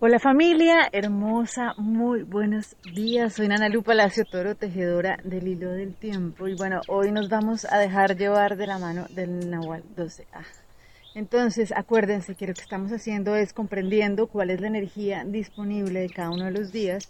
Hola familia hermosa, muy buenos días. Soy Nana Lu Palacio Toro, tejedora del hilo del tiempo. Y bueno, hoy nos vamos a dejar llevar de la mano del Nahual 12A. Entonces, acuérdense que lo que estamos haciendo es comprendiendo cuál es la energía disponible de cada uno de los días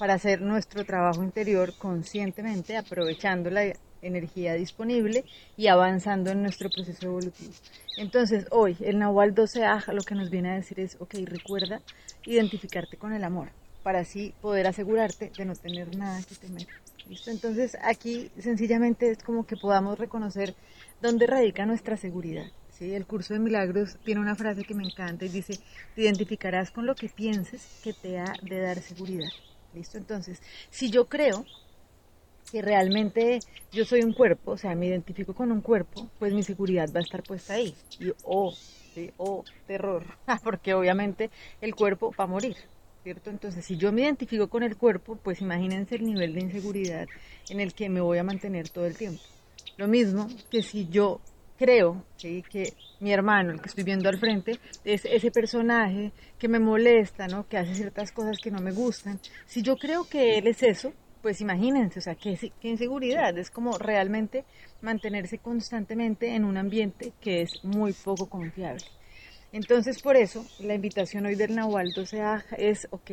para hacer nuestro trabajo interior conscientemente, aprovechando la energía disponible y avanzando en nuestro proceso evolutivo. Entonces, hoy el Nahual 12A lo que nos viene a decir es, ok, recuerda identificarte con el amor, para así poder asegurarte de no tener nada que temer. ¿Listo? Entonces, aquí sencillamente es como que podamos reconocer dónde radica nuestra seguridad. ¿sí? El curso de milagros tiene una frase que me encanta y dice, te identificarás con lo que pienses que te ha de dar seguridad. ¿Listo? Entonces, si yo creo que realmente yo soy un cuerpo, o sea, me identifico con un cuerpo, pues mi seguridad va a estar puesta ahí. Y oh, ¿sí? oh, terror, porque obviamente el cuerpo va a morir, ¿cierto? Entonces, si yo me identifico con el cuerpo, pues imagínense el nivel de inseguridad en el que me voy a mantener todo el tiempo. Lo mismo que si yo creo que mi hermano, el que estoy viendo al frente, es ese personaje que me molesta, ¿no? que hace ciertas cosas que no me gustan. Si yo creo que él es eso, pues imagínense, o sea, qué, qué inseguridad, es como realmente mantenerse constantemente en un ambiente que es muy poco confiable. Entonces, por eso, la invitación hoy del Nahual 12 es, ok,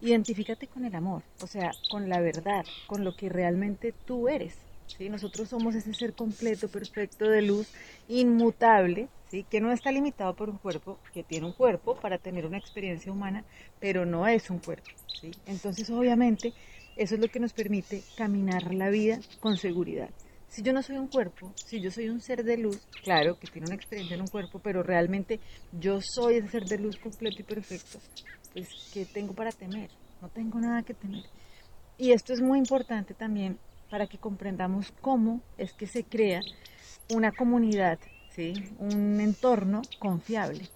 identifícate con el amor, o sea, con la verdad, con lo que realmente tú eres. ¿sí? Nosotros somos ese ser completo, perfecto, de luz, inmutable, ¿sí? que no está limitado por un cuerpo, que tiene un cuerpo para tener una experiencia humana, pero no es un cuerpo. ¿sí? Entonces, obviamente, eso es lo que nos permite caminar la vida con seguridad. Si yo no soy un cuerpo, si yo soy un ser de luz, claro que tiene una experiencia en un cuerpo, pero realmente yo soy ese ser de luz completo y perfecto, pues ¿qué tengo para temer? No tengo nada que temer. Y esto es muy importante también para que comprendamos cómo es que se crea una comunidad, ¿sí? un entorno confiable.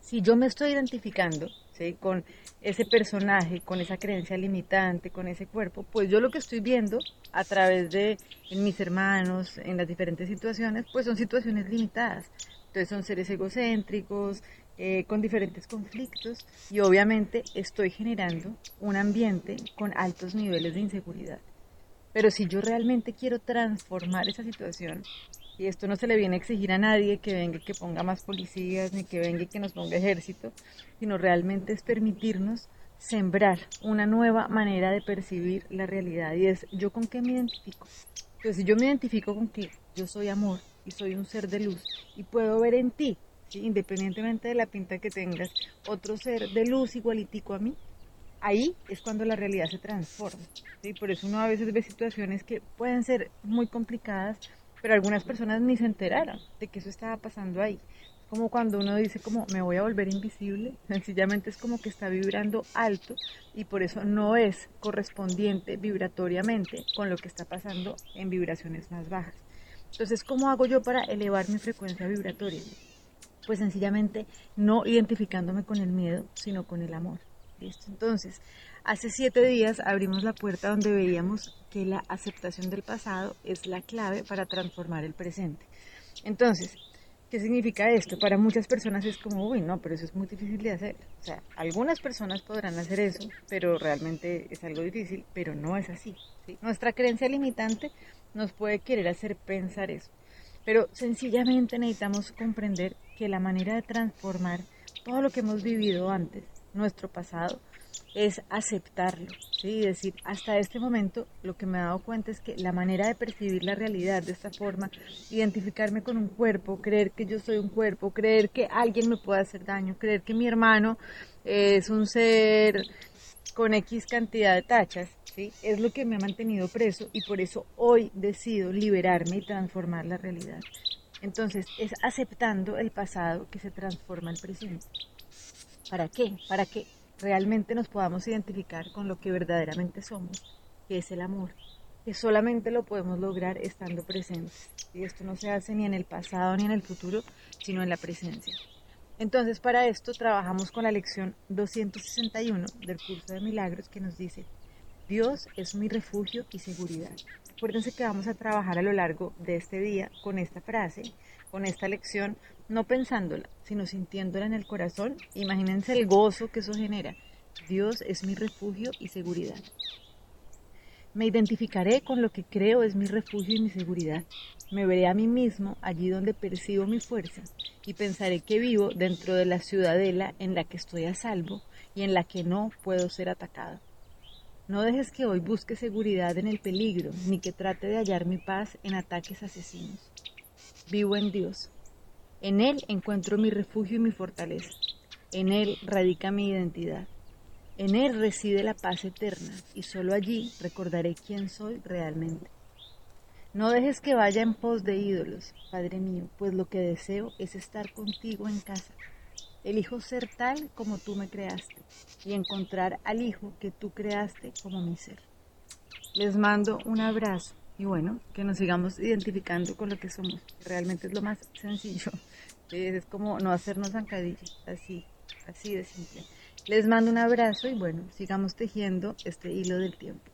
Si yo me estoy identificando con ese personaje, con esa creencia limitante, con ese cuerpo, pues yo lo que estoy viendo a través de mis hermanos, en las diferentes situaciones, pues son situaciones limitadas. Entonces son seres egocéntricos, eh, con diferentes conflictos y obviamente estoy generando un ambiente con altos niveles de inseguridad. Pero si yo realmente quiero transformar esa situación, y esto no se le viene a exigir a nadie que venga y que ponga más policías, ni que venga y que nos ponga ejército, sino realmente es permitirnos sembrar una nueva manera de percibir la realidad. Y es, ¿yo con qué me identifico? Entonces, si yo me identifico con que yo soy amor y soy un ser de luz y puedo ver en ti, independientemente de la pinta que tengas, otro ser de luz igualitico a mí, ahí es cuando la realidad se transforma. y Por eso uno a veces ve situaciones que pueden ser muy complicadas, pero algunas personas ni se enteraron de que eso estaba pasando ahí. Como cuando uno dice como me voy a volver invisible, sencillamente es como que está vibrando alto y por eso no es correspondiente vibratoriamente con lo que está pasando en vibraciones más bajas. Entonces, ¿cómo hago yo para elevar mi frecuencia vibratoria? Pues sencillamente no identificándome con el miedo, sino con el amor. Entonces, hace siete días abrimos la puerta donde veíamos que la aceptación del pasado es la clave para transformar el presente. Entonces, ¿qué significa esto? Para muchas personas es como, uy, no, pero eso es muy difícil de hacer. O sea, algunas personas podrán hacer eso, pero realmente es algo difícil, pero no es así. Nuestra creencia limitante nos puede querer hacer pensar eso. Pero sencillamente necesitamos comprender que la manera de transformar todo lo que hemos vivido antes nuestro pasado, es aceptarlo, ¿sí? decir, hasta este momento lo que me he dado cuenta es que la manera de percibir la realidad de esta forma, identificarme con un cuerpo, creer que yo soy un cuerpo, creer que alguien me puede hacer daño, creer que mi hermano es un ser con X cantidad de tachas, ¿sí? es lo que me ha mantenido preso y por eso hoy decido liberarme y transformar la realidad. Entonces es aceptando el pasado que se transforma el presente. ¿Para qué? Para que realmente nos podamos identificar con lo que verdaderamente somos, que es el amor, que solamente lo podemos lograr estando presentes. Y esto no se hace ni en el pasado ni en el futuro, sino en la presencia. Entonces, para esto trabajamos con la lección 261 del curso de milagros que nos dice, Dios es mi refugio y seguridad. Acuérdense que vamos a trabajar a lo largo de este día con esta frase con esta lección, no pensándola, sino sintiéndola en el corazón. Imagínense el gozo que eso genera. Dios es mi refugio y seguridad. Me identificaré con lo que creo es mi refugio y mi seguridad. Me veré a mí mismo allí donde percibo mi fuerza y pensaré que vivo dentro de la ciudadela en la que estoy a salvo y en la que no puedo ser atacado. No dejes que hoy busque seguridad en el peligro, ni que trate de hallar mi paz en ataques asesinos. Vivo en Dios. En Él encuentro mi refugio y mi fortaleza. En Él radica mi identidad. En Él reside la paz eterna y solo allí recordaré quién soy realmente. No dejes que vaya en pos de ídolos, Padre mío, pues lo que deseo es estar contigo en casa. Elijo ser tal como tú me creaste y encontrar al Hijo que tú creaste como mi ser. Les mando un abrazo y bueno, que nos sigamos identificando con lo que somos. Realmente es lo más sencillo. Es como no hacernos zancadillas, así, así de simple. Les mando un abrazo y bueno, sigamos tejiendo este hilo del tiempo.